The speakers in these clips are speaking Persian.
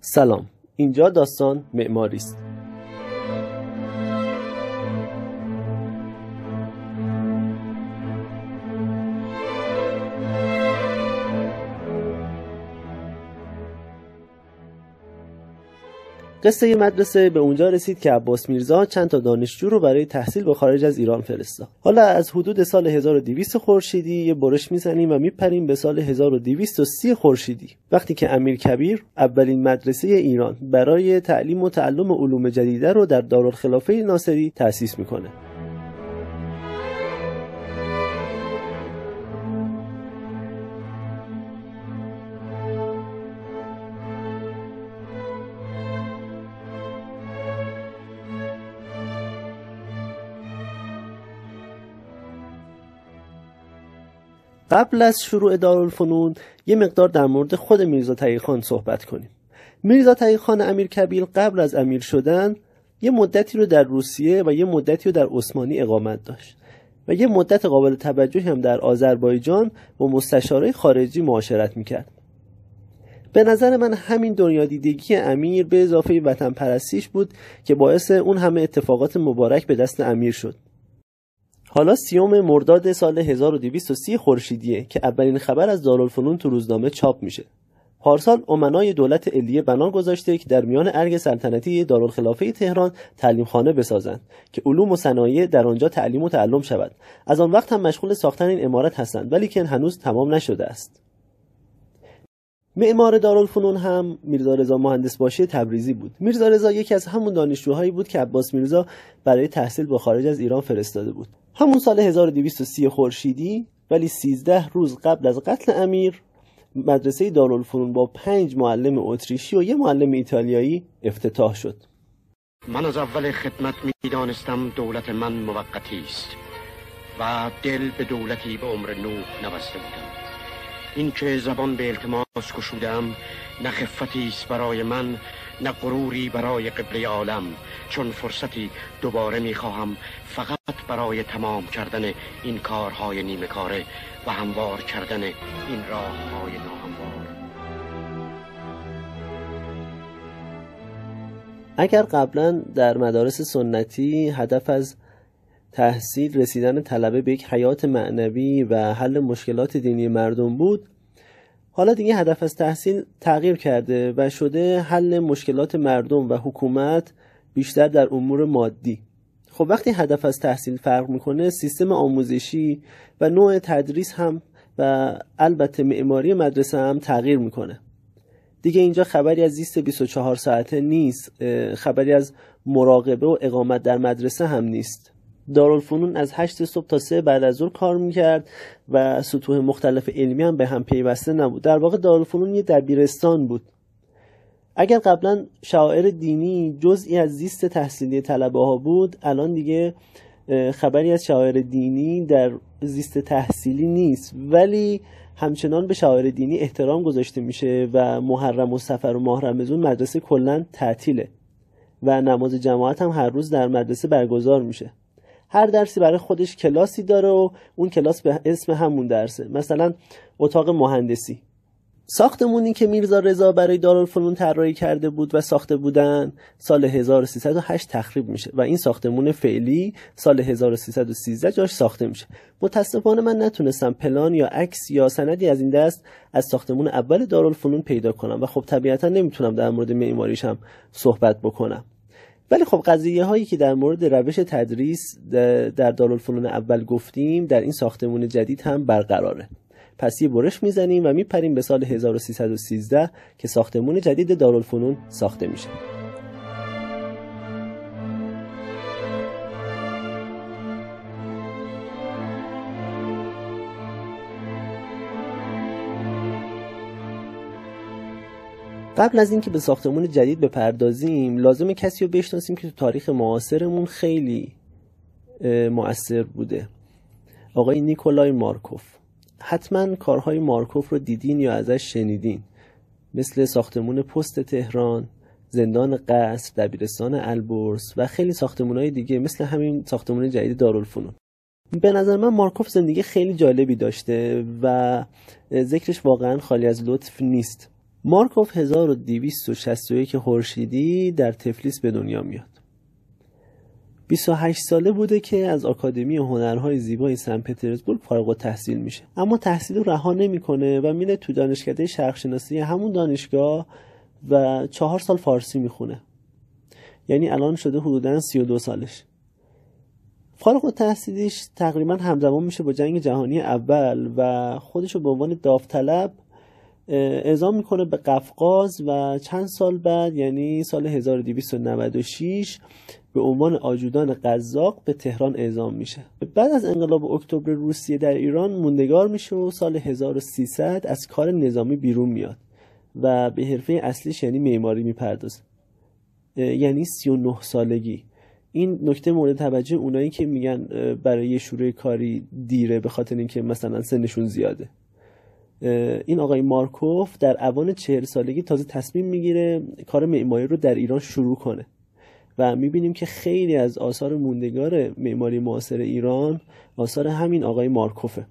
سلام. اینجا داستان معماری است قصه مدرسه به اونجا رسید که عباس میرزا چند تا دانشجو رو برای تحصیل به خارج از ایران فرستاد. حالا از حدود سال 1200 خورشیدی یه برش می‌زنیم و میپریم به سال 1230 خورشیدی وقتی که امیر کبیر اولین مدرسه ایران برای تعلیم و تعلم علوم جدیده رو در دارالخلافه ناصری تأسیس می‌کنه. قبل از شروع دارالفنون یه مقدار در مورد خود میرزا خان صحبت کنیم. میرزا خان امیر کبیر قبل از امیر شدن یه مدتی رو در روسیه و یه مدتی رو در عثمانی اقامت داشت. و یه مدت قابل توجهی هم در آذربایجان با مستشاره خارجی معاشرت می‌کرد. به نظر من همین دنیا دیدگی امیر به اضافه وطن پرستیش بود که باعث اون همه اتفاقات مبارک به دست امیر شد. حالا سیوم مرداد سال 1230 خورشیدیه که اولین خبر از دارالفنون تو روزنامه چاپ میشه. پارسال امنای دولت علیه بنا گذاشته که در میان ارگ سلطنتی دارالخلافه تهران تعلیم خانه بسازند که علوم و صنایع در آنجا تعلیم و تعلم شود. از آن وقت هم مشغول ساختن این امارت هستند ولی که هنوز تمام نشده است. معمار دارالفنون هم میرزا رضا مهندس باشی تبریزی بود میرزا رضا یکی از همون دانشجوهایی بود که عباس میرزا برای تحصیل به خارج از ایران فرستاده بود همون سال 1230 خورشیدی ولی 13 روز قبل از قتل امیر مدرسه دارالفنون با پنج معلم اتریشی و یه معلم ایتالیایی افتتاح شد. من از اول خدمت می‌دانستم دولت من موقتی است و دل به دولتی به عمر نوح نبسته بودم. این که زبان به التماس کشودم نه خفتی است برای من نه غروری برای قبله عالم. چون فرصتی دوباره می‌خواهم فقط برای تمام کردن این کارهای نیمه کاره و هموار کردن این راههای ناهموار. اگر قبلا در مدارس سنتی هدف از تحصیل رسیدن طلبه به یک حیات معنوی و حل مشکلات دینی مردم بود حالا دیگه هدف از تحصیل تغییر کرده و شده حل مشکلات مردم و حکومت بیشتر در امور مادی. خب وقتی هدف از تحصیل فرق می‌کنه سیستم آموزشی و نوع تدریس هم و البته معماری مدرسه هم تغییر می‌کنه. دیگه اینجا خبری از زیست 24 ساعته نیست خبری از مراقبه و اقامت در مدرسه هم نیست. دارالفنون از هشت صبح تا سه بعد از ظهر کار می‌کرد و سطوح مختلف علمی هم به هم پیوسته نبود. در واقع دارالفنون یه دبیرستان بود. اگر قبلا شاعر دینی جزئی از زیست تحصیلی طلبه ها بود الان دیگه خبری از شاعر دینی در زیست تحصیلی نیست. ولی همچنان به شاعر دینی احترام گذاشته میشه و محرم و سفر و ماه رمزون مدرسه کلا تعطیله و نماز جماعت هم هر روز در مدرسه برگزار میشه. هر درسی برای خودش کلاسی داره و اون کلاس به اسم همون درسه. مثلا اتاق مهندسی. ساختمونی که میرزا رضا برای دارالفنون طراحی کرده بود و ساخته بودن سال 1308 تخریب میشه و این ساختمون فعلی سال 1313 جاش ساخته میشه. متاسفانه من نتونستم پلان یا عکس یا سندی از این دست از ساختمون اول دارالفنون پیدا کنم و خب طبیعتا نمی‌تونم در مورد معماریش هم صحبت بکنم. ولی خب قضیه هایی که در مورد روش تدریس در دارالفنون اول گفتیم در این ساختمون جدید هم برقراره. پس یه برش می‌زنیم و میپریم به سال 1313 که ساختمون جدید دارالفنون ساخته میشه. قبل از اینکه به ساختمون جدید بپردازیم لازم کسی رو بشناسیم که تو تاریخ معاصرمون خیلی مؤثر بوده. آقای نیکولای مارکوف. حتما کارهای مارکوف رو دیدین یا ازش شنیدین. مثل ساختمون پست تهران زندان قصر دبیرستان البرز و خیلی ساختمون های دیگه مثل همین ساختمون جدید دارالفنون. به نظر من مارکوف زندگی خیلی جالبی داشته و ذکرش واقعا خالی از لطف نیست. مارکوف 1261 خورشیدی در تفلیس به دنیا میاد. 28 ساله بوده که از آکادمی هنرهای زیبای سن پترزبورگ فارغ التحصیل میشه. اما تحصیل رو رها نمی‌کنه و میره تو دانشکده شرقشناسی همون دانشگاه و چهار سال فارسی می‌خونه. یعنی الان شده حدودا 32 سالش. فارغ التحصیلیش تقریبا همزمان میشه با جنگ جهانی اول و خودش رو به عنوان داوطلب اعزام می‌کنه به قفقاز و چند سال بعد یعنی سال 1296 به عنوان آجودان قزاق به تهران اعزام میشه. بعد از انقلاب اکتبر روسیه در ایران موندگار میشه و سال 1300 از کار نظامی بیرون میاد و به حرفه اصلیش یعنی معماری می‌پردازه. یعنی 39 سالگی. این نکته مورد توجه اونایی که میگن برای شروع کاری دیره به خاطر اینکه مثلا سنشون زیاده. این آقای مارکوف در اوان چهل سالگی تازه تصمیم می‌گیره کار معماری رو در ایران شروع کنه. و می‌بینیم که خیلی از آثار موندگار معماری معاصر ایران آثار همین آقای مارکوفه.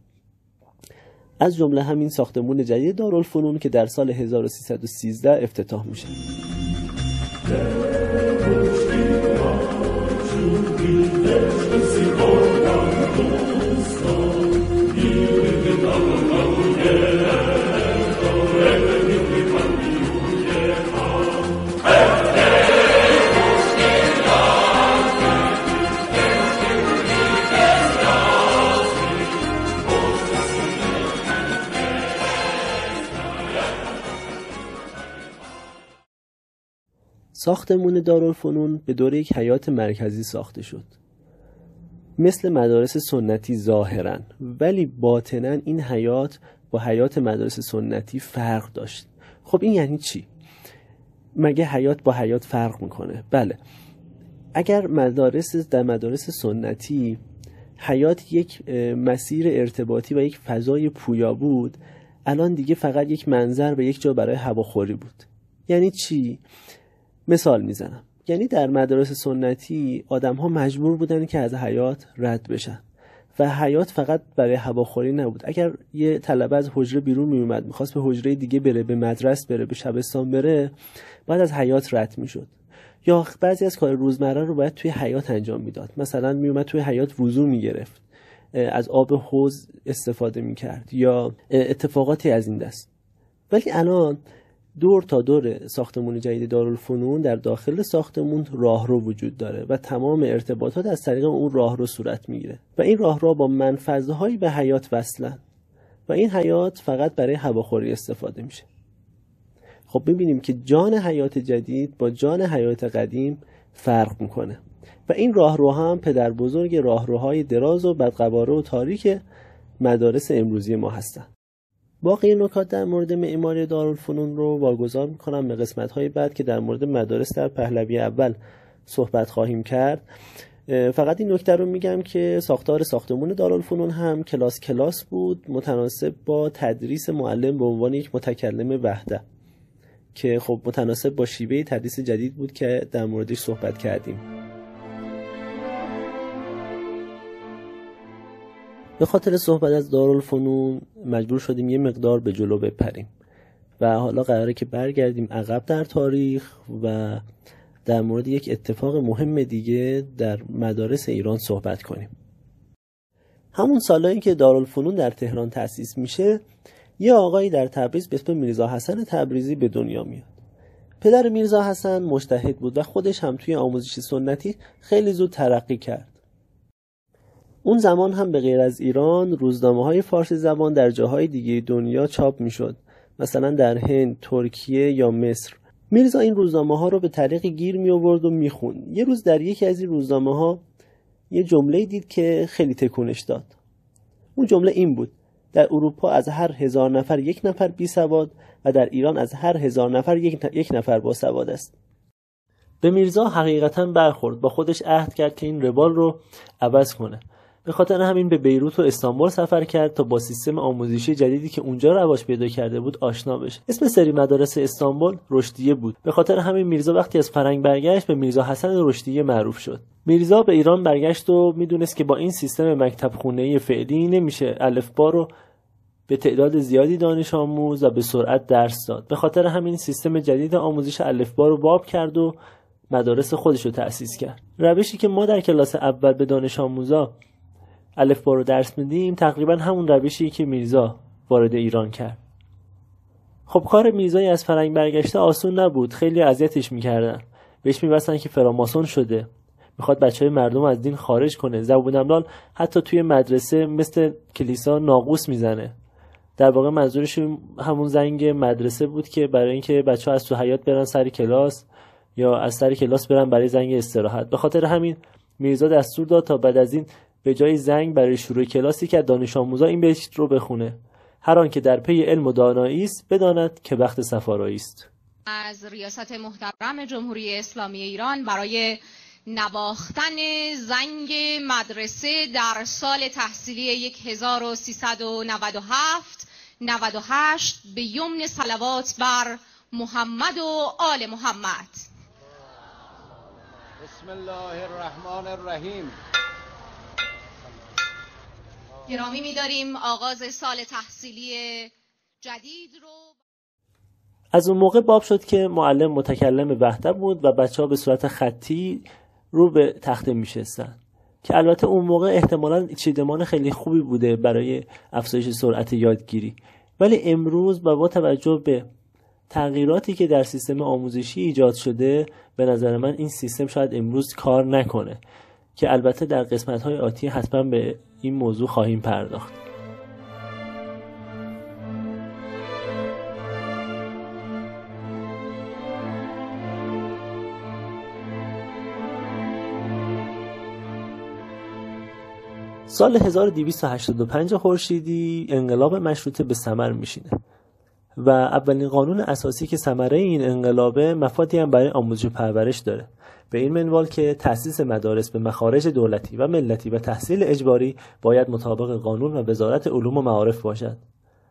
از جمله همین ساختمون جدید دارالفنون که در سال 1313 افتتاح میشه. ساختمون دارالفنون به دور یک حیات مرکزی ساخته شد. مثل مدارس سنتی ظاهرا ولی باطنا این حیات با حیات مدارس سنتی فرق داشت. خب این یعنی چی؟ مگه حیات با حیات فرق می‌کنه؟ بله. اگر مدارس در مدارس سنتی حیات یک مسیر ارتباطی و یک فضای پویا بود الان دیگه فقط یک منظر و یک جا برای هواخوری بود. یعنی چی؟ مثال می‌زنم. یعنی در مدارس سنتی آدم ها مجبور بودن که از حیات رد بشن و حیات فقط برای هواخوری نبود. اگر یه طلبه از حجره بیرون میومد می‌خواست به حجره دیگه بره به مدرس بره به شبستان بره بعد از حیات رد می‌شد. یا بعضی از کار روزمره رو باید توی حیات انجام می‌داد. مثلا میومد توی حیات وضو می‌گرفت از آب حوز استفاده می‌کرد یا اتفاقاتی از این دست. ولی الان دور تا دور ساختمون جدید دارالفنون در داخل ساختمون راهرو وجود داره و تمام ارتباطات از طریق اون راهرو صورت می‌گیره. و این راهرو با منفذهایی به حیات وصلن. و این حیات فقط برای هواخوری استفاده میشه. خب می‌بینیم که جان حیات جدید با جان حیات قدیم فرق می‌کنه. و این راهرو هم پدر بزرگ راهروهای دراز و بدقواره و تاریک مدارس امروزی ما هستند باقی نکات در مورد معماری دارالفنون رو واگذار می‌کنم به قسمت های بعد که در مورد مدارس در پهلوی اول صحبت خواهیم کرد. فقط این نکته رو میگم که ساختار ساختمون دارالفنون هم کلاس کلاس بود متناسب با تدریس معلم به عنوان یک متکلم وحده. که خب متناسب با شیوه تدریس جدید بود که در موردش صحبت کردیم. به خاطر صحبت از دارالفنون مجبور شدیم یه مقدار به جلو بپریم. و حالا قراره که برگردیم عقب در تاریخ و در مورد یک اتفاق مهم دیگه در مدارس ایران صحبت کنیم. همون سالایی که دارالفنون در تهران تأسیس میشه یه آقایی در تبریز به اسم میرزا حسن تبریزی به دنیا میاد. پدر میرزا حسن مجتهد بود و خودش هم توی آموزش سنتی خیلی زود ترقی کرد. اون زمان هم به غیر از ایران روزنامه های فارسی زبان در جاهای دیگه دنیا چاپ می‌شد مثلا در هند، ترکیه یا مصر. میرزا این روزنامه ها رو به طریق گیر می آورد و میخون یه روز در یکی از این روزنامه ها یه جمله دید که خیلی تکونش داد. اون جمله این بود در اروپا از هر هزار نفر یک نفر بی سواد و در ایران از هر هزار نفر یک نفر با سواد است. به میرزا حقیقتا برخورد با خودش عهد کرد که این روال رو عوض کنه. به خاطر همین به بیروت و استانبول سفر کرد تا با سیستم آموزشی جدیدی که اونجا رواج پیدا کرده بود آشنا بشه. اسم سری مدارس استانبول رشدیه بود. به خاطر همین میرزا وقتی از فرنگ برگشت به میرزا حسن رشدیه معروف شد. میرزا به ایران برگشت و می‌دونست که با این سیستم مکتب خونه فعلی نمیشه الفبا رو به تعداد زیادی دانش آموز و به سرعت درس داد. به خاطر همین سیستم جدید آموزش الفبا رو باب کرد و مدارس خودش رو تأسیس کرد. روشی که ما در کلاس اول به دانش آموزا الفبا رو درس میدیم تقریبا همون روشی که میرزا وارد ایران کرد. خب کار میرزایی از فرنگ برگشته آسون نبود خیلی اذیتش می‌کردن. بهش میبستن که فراماسون شده. می‌خواد بچه های مردم از دین خارج کنه. زبون املال حتی توی مدرسه مثل کلیسا ناقوس می‌زنه. در واقع منظورش همون زنگ مدرسه بود که برای اینکه بچه ها از تو حیات برن سر کلاس یا از سر کلاس برن برای زنگ استراحت. به خاطر همین میرزا دستور داد تا بعد از این به جای زنگ برای شروع کلاسی که دانش آموزا این بهشت رو بخونه. هر که در پی علم و دانایی است بداند که وقت سفارایی است. از ریاست محترم جمهوری اسلامی ایران برای نواختن زنگ مدرسه در سال تحصیلی 1397 98 به یمن صلوات بر محمد و آل محمد. بسم الله الرحمن الرحیم. گرامی می‌داریم. آغاز سال تحصیلی جدید رو از اون موقع باب شد که معلم متکلم وحده بود و بچه ها به صورت خطی رو به تخته میشستن. که البته اون موقع احتمالا چیدمان خیلی خوبی بوده برای افزایش سرعت یادگیری. ولی امروز با با توجه به تغییراتی که در سیستم آموزشی ایجاد شده به نظر من این سیستم شاید امروز کار نکنه. که البته در قسمت های آتی حتما به این موضوع خواهیم پرداخت. سال 1285 خورشیدی انقلاب مشروطه به ثمر میشینه و اولین قانون اساسی که ثمره این انقلابه مفادی هم برای آموزش و پرورش داره. به این منوال که تأسیس مدارس به مخارج دولتی و ملتی و تحصیل اجباری باید مطابق قانون و وزارت علوم و معارف باشد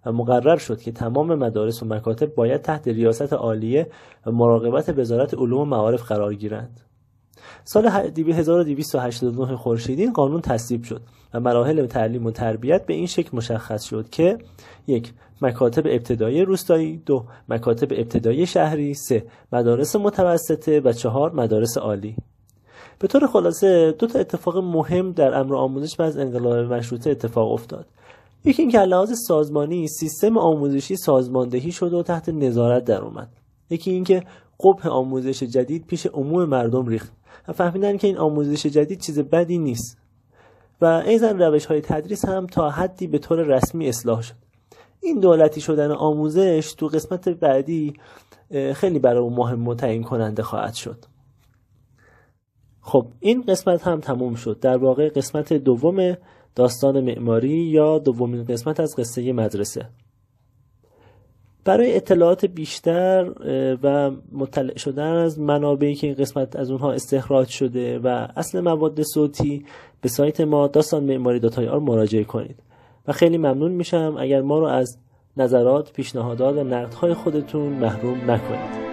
و مقرر شد که تمام مدارس و مکاتب باید تحت ریاست عالیه و مراقبت وزارت علوم و معارف قرار گیرند. سال 1289 خورشیدی قانون تصویب شد و مراحل تعلیم و تربیت به این شکل مشخص شد که یک مکاتب ابتدایی روستایی دو مکاتب ابتدایی شهری سه مدارس متوسطه و چهار مدارس عالی. به طور خلاصه دو تا اتفاق مهم در امر آموزش و از انقلاب مشروطه اتفاق افتاد. یکی اینکه لحاظ سازمانی سیستم آموزشی سازماندهی شد و تحت نظارت در اومد. یکی اینکه قبح آموزش جدید پیش عموم مردم ریخت و فهمیدن که این آموزش جدید چیز بدی نیست. و ایزن روش های تدریس هم تا حدی به طور رسمی اصلاح شد. این دولتی شدن آموزش تو قسمت بعدی خیلی برای مهم و کننده خواهد شد. خب این قسمت هم تموم شد. در واقع قسمت دوم داستان معماری یا دومین قسمت از قصه مدرسه. برای اطلاعات بیشتر و مطلع شدن از منابعی که این قسمت از اونها استخراج شده و اصل مواد صوتی به سایت ما داستان معماری مراجعه کنید. و خیلی ممنون میشم اگر ما رو از نظرات، پیشنهادات و نقدهای خودتون محروم نکنید.